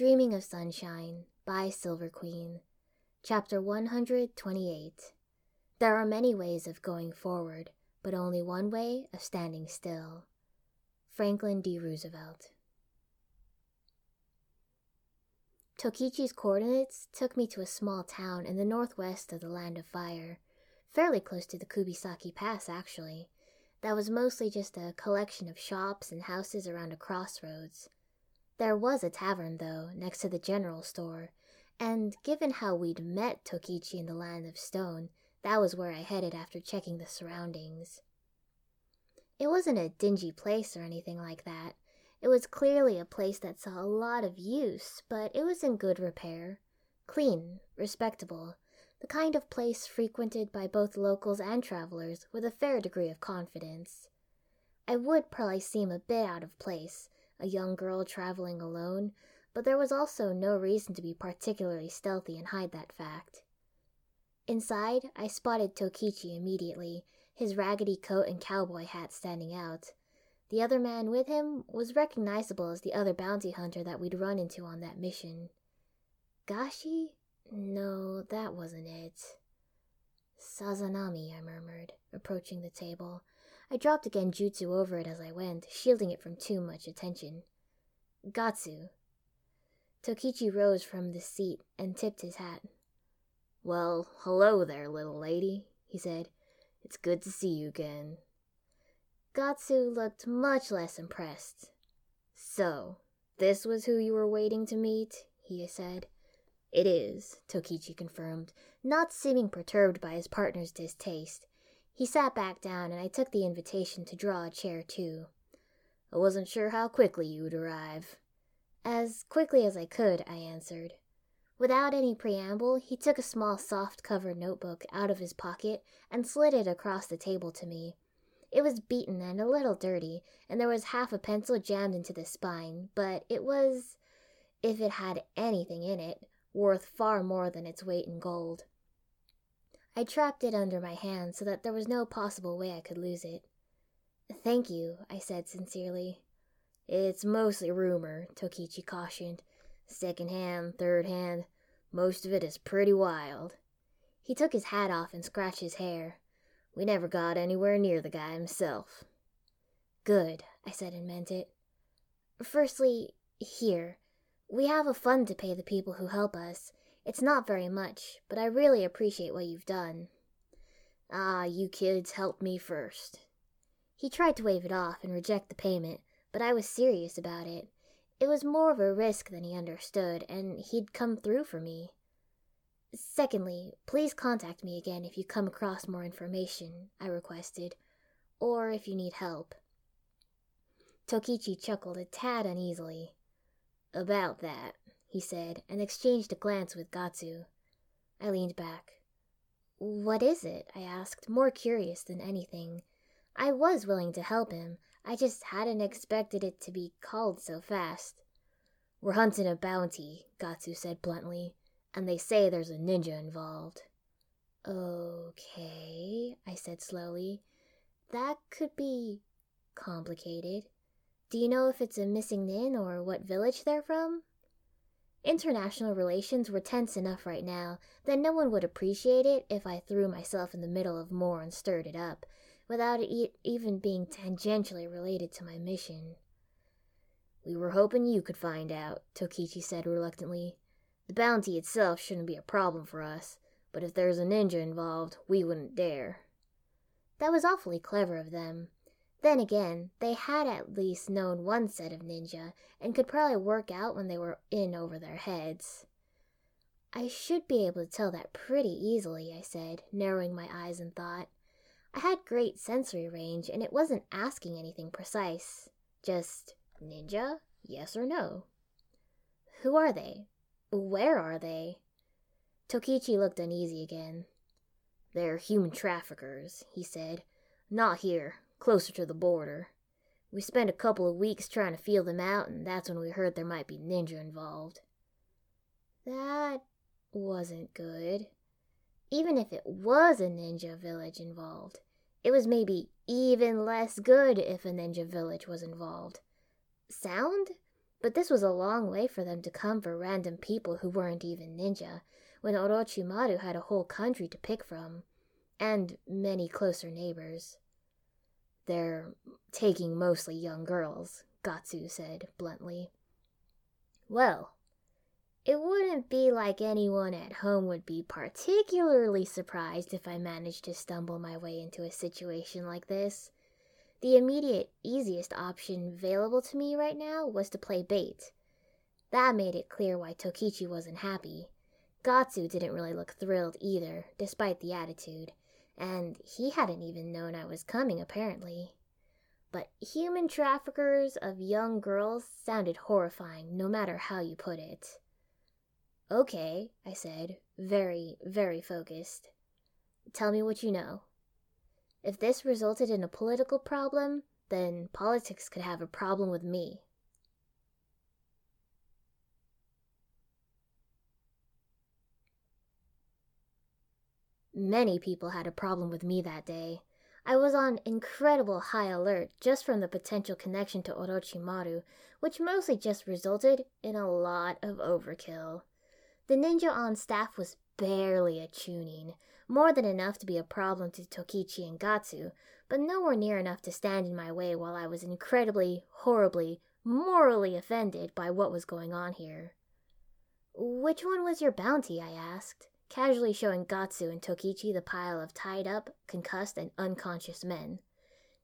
Dreaming of Sunshine by Silver Queen. Chapter 128. There are many ways of going forward, but only one way of standing still. Franklin D. Roosevelt. Tokichi's coordinates took me to a small town in the northwest of the Land of Fire, fairly close to the Kubisaki Pass, actually. That was mostly just a collection of shops and houses around a crossroads. There was a tavern, though, next to the general store, and given how we'd met Tokichi in the Land of Stone, that was where I headed after checking the surroundings. It wasn't a dingy place or anything like that. It was clearly a place that saw a lot of use, but it was in good repair. Clean, respectable, the kind of place frequented by both locals and travelers with a fair degree of confidence. I would probably seem a bit out of place, a young girl traveling alone, but there was also no reason to be particularly stealthy and hide that fact. Inside, I spotted Tokichi immediately, his raggedy coat and cowboy hat standing out. The other man with him was recognizable as the other bounty hunter that we'd run into on that mission. Gashi? No, that wasn't it. Sazanami, I murmured, approaching the table. I dropped a genjutsu over it as I went, shielding it from too much attention. Gatsu. Tokichi rose from the seat and tipped his hat. Well, hello there, little lady, he said. It's good to see you again. Gatsu looked much less impressed. So, this was who you were waiting to meet? he said. It is, Tokichi confirmed, not seeming perturbed by his partner's distaste. He sat back down, and I took the invitation to draw a chair too. I wasn't sure how quickly you would arrive. As quickly as I could, I answered. Without any preamble, he took a small soft covered notebook out of his pocket and slid it across the table to me. It was beaten and a little dirty, and there was half a pencil jammed into the spine, but it was, if it had anything in it, worth far more than its weight in gold. I trapped it under my hand so that there was no possible way I could lose it. Thank you, I said sincerely. It's mostly rumor, Tokichi cautioned. Second hand, third hand, most of it is pretty wild. He took his hat off and scratched his hair. We never got anywhere near the guy himself. Good, I said and meant it. Firstly, here. We have a fund to pay the people who help us, it's not very much, but I really appreciate what you've done. Ah, you kids helped me first. He tried to wave it off and reject the payment, but I was serious about it. It was more of a risk than he understood, and he'd come through for me. Secondly, please contact me again if you come across more information, I requested, or if you need help. Tokichi chuckled a tad uneasily. About that, he said, and exchanged a glance with Gatsu. I leaned back. What is it? I asked, more curious than anything. I was willing to help him. I just hadn't expected it to be called so fast. We're hunting a bounty, Gatsu said bluntly, and they say there's a ninja involved. Okay, I said slowly. That could be complicated. Do you know if it's a missing nin or what village they're from? International relations were tense enough right now that no one would appreciate it if I threw myself in the middle of more and stirred it up, without it even being tangentially related to my mission. We were hoping you could find out, Tokichi said reluctantly. The bounty itself shouldn't be a problem for us, but if there's a ninja involved, we wouldn't dare. That was awfully clever of them. Then again, they had at least known one set of ninja and could probably work out when they were in over their heads. I should be able to tell that pretty easily, I said, narrowing my eyes in thought. I had great sensory range, and it wasn't asking anything precise. Just, ninja? Yes or no? Who are they? Where are they? Tokichi looked uneasy again. They're human traffickers, he said. Not here, closer to the border. We spent a couple of weeks trying to feel them out, and that's when we heard there might be ninja involved. That wasn't good. Even if it was a ninja village involved, it was maybe even less good if a ninja village was involved. Sound? But this was a long way for them to come for random people who weren't even ninja, when Orochimaru had a whole country to pick from, and many closer neighbors. They're taking mostly young girls, Gatsu said bluntly. Well, it wouldn't be like anyone at home would be particularly surprised if I managed to stumble my way into a situation like this. The immediate, easiest option available to me right now was to play bait. That made it clear why Tokichi wasn't happy. Gatsu didn't really look thrilled either, despite the attitude, and he hadn't even known I was coming, apparently. But human traffickers of young girls sounded horrifying, no matter how you put it. Okay, I said, very, very focused. Tell me what you know. If this resulted in a political problem, then politics could have a problem with me. Many people had a problem with me that day. I was on incredible high alert just from the potential connection to Orochimaru, which mostly just resulted in a lot of overkill. The ninja on staff was barely a more than enough to be a problem to Tokichi and Gatsu, but nowhere near enough to stand in my way while I was incredibly, horribly, morally offended by what was going on here. Which one was your bounty? I asked, casually showing Gatsu and Tokichi the pile of tied up, concussed, and unconscious men.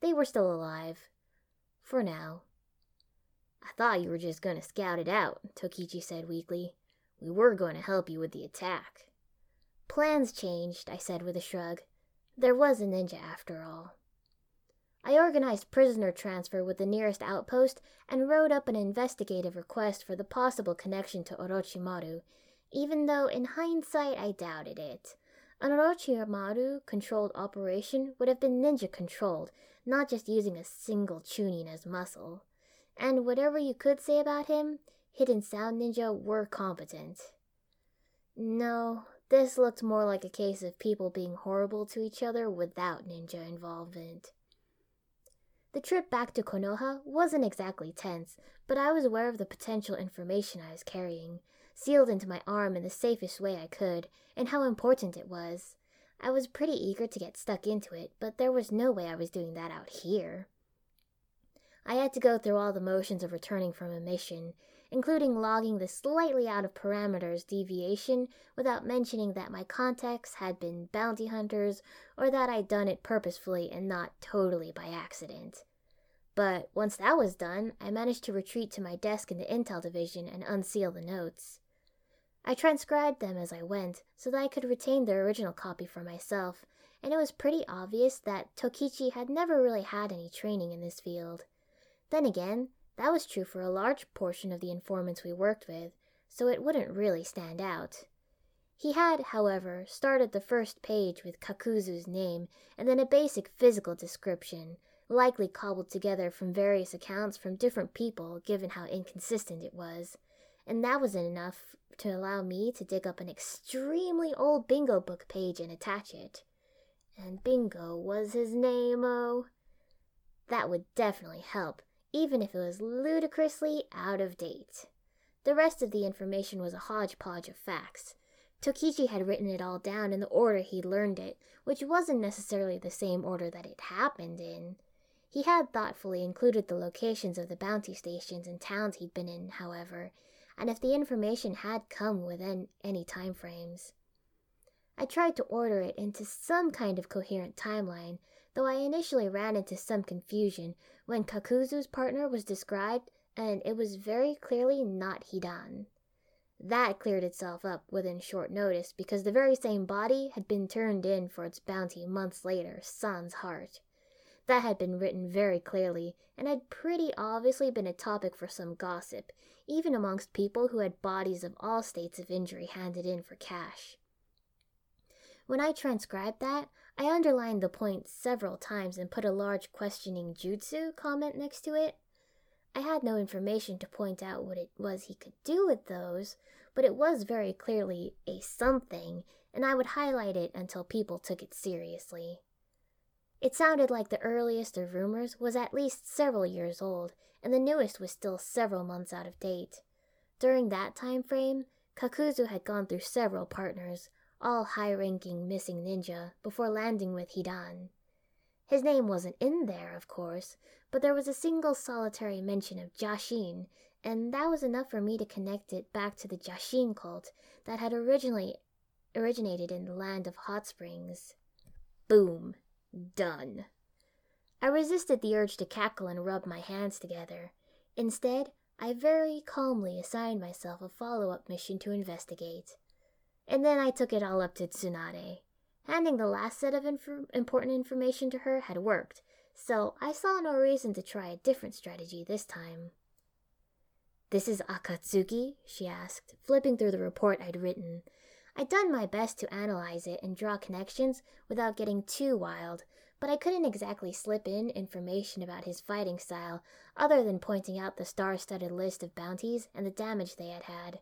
They were still alive. For now. I thought you were just going to scout it out, Tokichi said weakly. We were going to help you with the attack. Plans changed, I said with a shrug. There was a ninja after all. I organized prisoner transfer with the nearest outpost and wrote up an investigative request for the possible connection to Orochimaru, even though in hindsight I doubted it. An Orochimaru controlled operation would have been ninja controlled, not just using a single chunin as muscle. And whatever you could say about him, Hidden Sound Ninja were competent. No, this looked more like a case of people being horrible to each other without ninja involvement. The trip back to Konoha wasn't exactly tense, but I was aware of the potential information I was carrying, sealed into my arm in the safest way I could, and how important it was. I was pretty eager to get stuck into it, but there was no way I was doing that out here. I had to go through all the motions of returning from a mission, including logging the slightly out of parameters deviation without mentioning that my contacts had been bounty hunters or that I'd done it purposefully and not totally by accident. But once that was done, I managed to retreat to my desk in the Intel division and unseal the notes. I transcribed them as I went so that I could retain the original copy for myself, and it was pretty obvious that Tokichi had never really had any training in this field. Then again, that was true for a large portion of the informants we worked with, so it wouldn't really stand out. He had, however, started the first page with Kakuzu's name and then a basic physical description, likely cobbled together from various accounts from different people given how inconsistent it was, and that wasn't enough to allow me to dig up an extremely old bingo book page and attach it. And bingo was his name, oh. That would definitely help, even if it was ludicrously out of date. The rest of the information was a hodgepodge of facts. Tokichi had written it all down in the order he'd learned it, which wasn't necessarily the same order that it happened in. He had thoughtfully included the locations of the bounty stations and towns he'd been in, however, and if the information had come within any time frames. I tried to order it into some kind of coherent timeline, though I initially ran into some confusion when Kakuzu's partner was described and it was very clearly not Hidan. That cleared itself up within short notice because the very same body had been turned in for its bounty months later, sans heart. That had been written very clearly and had pretty obviously been a topic for some gossip, even amongst people who had bodies of all states of injury handed in for cash. When I transcribed that, I underlined the point several times and put a large questioning jutsu comment next to it. I had no information to point out what it was he could do with those, but it was very clearly a something, and I would highlight it until people took it seriously. It sounded like the earliest of rumors was at least several years old, and the newest was still several months out of date. During that time frame, Kakuzu had gone through several partners, all high ranking missing ninja, before landing with Hidan. His name wasn't in there, of course, but there was a single solitary mention of Jashin, and that was enough for me to connect it back to the Jashin cult that had originally originated in the land of hot springs. Boom. Done. I resisted the urge to cackle and rub my hands together. Instead, I very calmly assigned myself a follow up mission to investigate. And then I took it all up to Tsunade. Handing the last set of important information to her had worked, so I saw no reason to try a different strategy this time. This is Akatsuki? she asked, flipping through the report I'd written. I'd done my best to analyze it and draw connections without getting too wild, but I couldn't exactly slip in information about his fighting style other than pointing out the star studded list of bounties and the damage they had had.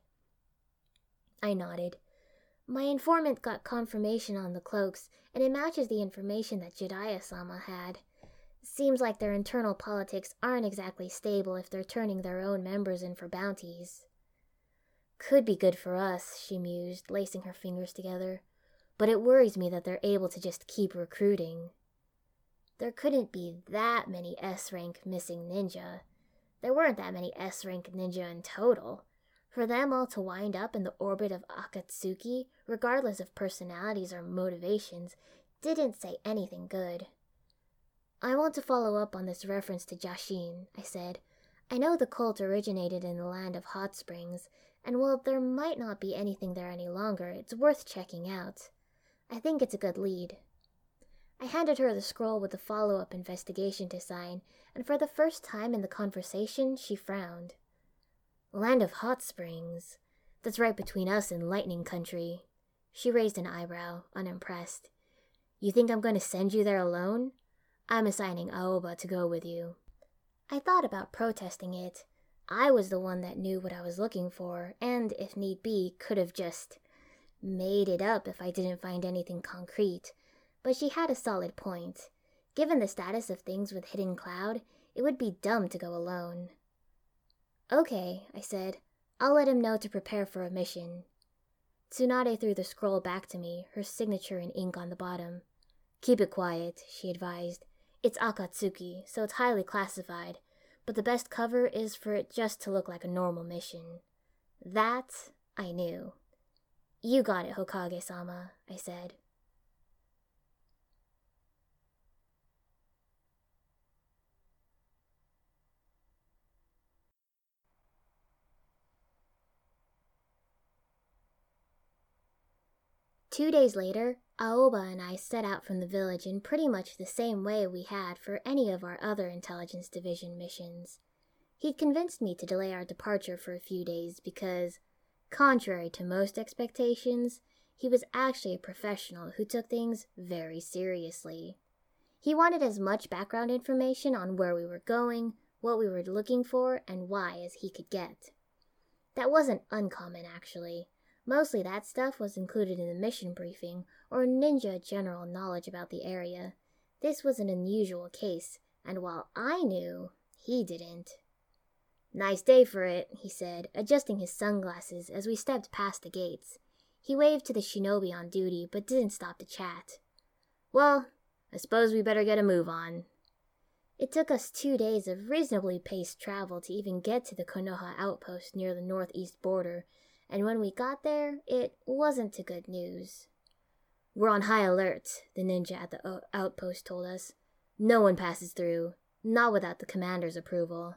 I nodded. My informant got confirmation on the cloaks, and it matches the information that Jiraiya sama had. Seems like their internal politics aren't exactly stable if they're turning their own members in for bounties. Could be good for us, she mused, lacing her fingers together. But it worries me that they're able to just keep recruiting. There couldn't be that many S rank missing ninja. There weren't that many S rank ninja in total. For them all to wind up in the orbit of Akatsuki, regardless of personalities or motivations, didn't say anything good. I want to follow up on this reference to Jashin, I said. I know the cult originated in the land of hot springs, and while there might not be anything there any longer, it's worth checking out. I think it's a good lead. I handed her the scroll with the follow up investigation to sign, and for the first time in the conversation, she frowned. Land of hot springs. That's right between us and lightning country. She raised an eyebrow, unimpressed. You think I'm going to send you there alone? I'm assigning Aoba to go with you. I thought about protesting it, I was the one that knew what I was looking for, and, if need be, could have just made it up if I didn't find anything concrete. But she had a solid point. Given the status of things with Hidden Cloud, it would be dumb to go alone. Okay, I said. I'll let him know to prepare for a mission. Tsunade threw the scroll back to me, her signature in ink on the bottom. Keep it quiet, she advised. It's Akatsuki, so it's highly classified, but the best cover is for it just to look like a normal mission. That I knew. You got it, Hokage sama, I said. Two days later, Aoba and I set out from the village in pretty much the same way we had for any of our other Intelligence Division missions. He'd convinced me to delay our departure for a few days because, contrary to most expectations, he was actually a professional who took things very seriously. He wanted as much background information on where we were going, what we were looking for, and why as he could get. That wasn't uncommon, actually. Mostly that stuff was included in the mission briefing or ninja general knowledge about the area. This was an unusual case, and while I knew, he didn't. Nice day for it, he said, adjusting his sunglasses as we stepped past the gates. He waved to the shinobi on duty, but didn't stop to chat. Well, I suppose we better get a move on. It took us two days of reasonably paced travel to even get to the Konoha outpost near the northeast border, and when we got there, it wasn't a good news. We're on high alert, the ninja at the uh, outpost told us. No one passes through, not without the commander's approval.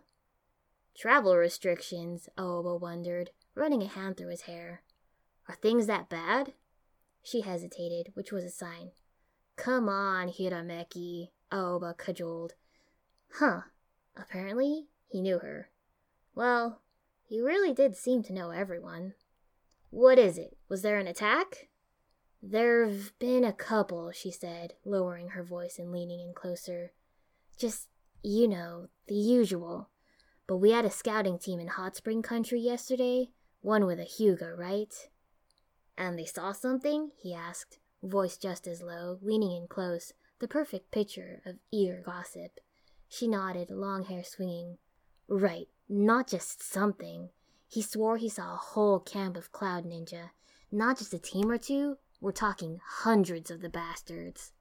Travel restrictions, Aoba wondered, running a hand through his hair. Are things that bad? She hesitated, which was a sign. Come on, Hirameki, Aoba cajoled. Huh. Apparently, he knew her. Well, he really did seem to know everyone. What is it? Was there an attack? There've been a couple, she said, lowering her voice and leaning in closer. Just, you know, the usual. But we had a scouting team in Hot Spring Country yesterday, one with a Hyuga, right? And they saw something? he asked, voice just as low, leaning in close, the perfect picture of eager gossip. She nodded, long hair swinging. Right, not just something. He swore he saw a whole camp of Cloud Ninja. Not just a team or two, we're talking hundreds of the bastards.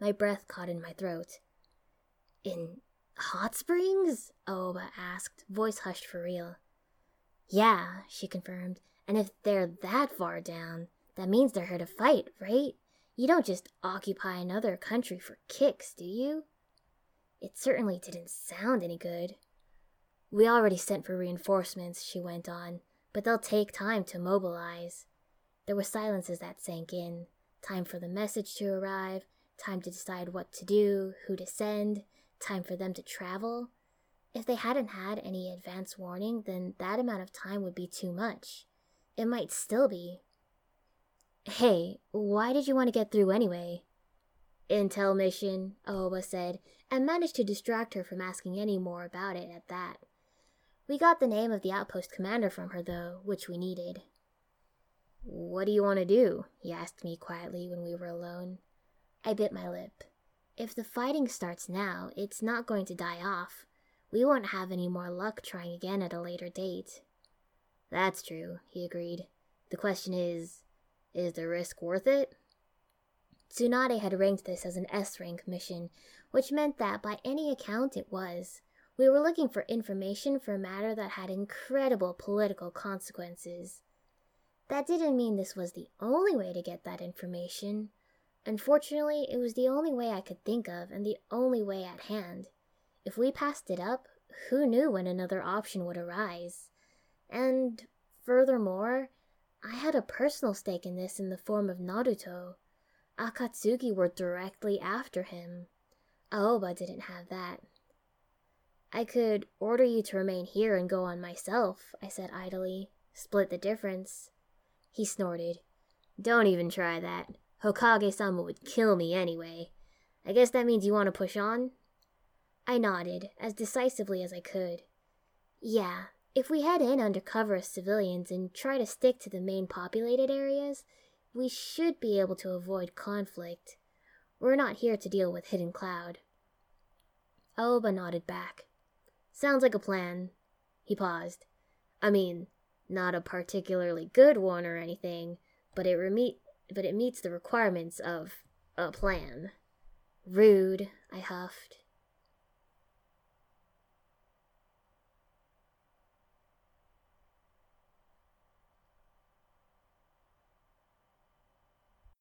My breath caught in my throat. In hot springs? Aoba asked, voice hushed for real. Yeah, she confirmed. And if they're that far down, that means they're here to fight, right? You don't just occupy another country for kicks, do you? It certainly didn't sound any good. We already sent for reinforcements, she went on, but they'll take time to mobilize. There were silences that sank in, time for the message to arrive, time to decide what to do, who to send, time for them to travel. If they hadn't had any advance warning, then that amount of time would be too much. It might still be. Hey, why did you want to get through anyway? Intel mission, Aoba said, and managed to distract her from asking any more about it at that. We got the name of the outpost commander from her, though, which we needed. What do you want to do? he asked me quietly when we were alone. I bit my lip. If the fighting starts now, it's not going to die off. We won't have any more luck trying again at a later date. That's true, he agreed. The question is is the risk worth it? Tsunade had ranked this as an S rank mission, which meant that by any account it was. We were looking for information for a matter that had incredible political consequences. That didn't mean this was the only way to get that information. Unfortunately, it was the only way I could think of and the only way at hand. If we passed it up, who knew when another option would arise? And furthermore, I had a personal stake in this in the form of Naruto. Akatsuki were directly after him. Aoba didn't have that. I could order you to remain here and go on myself, I said idly. Split the difference. He snorted. Don't even try that. Hokage sama would kill me anyway. I guess that means you want to push on? I nodded, as decisively as I could. Yeah, if we head in under cover as civilians and try to stick to the main populated areas, we should be able to avoid conflict. We're not here to deal with Hidden Cloud. Aoba nodded back. Sounds like a plan. He paused. I mean, not a particularly good one or anything, but it reme- but it meets the requirements of a plan. Rude, I huffed.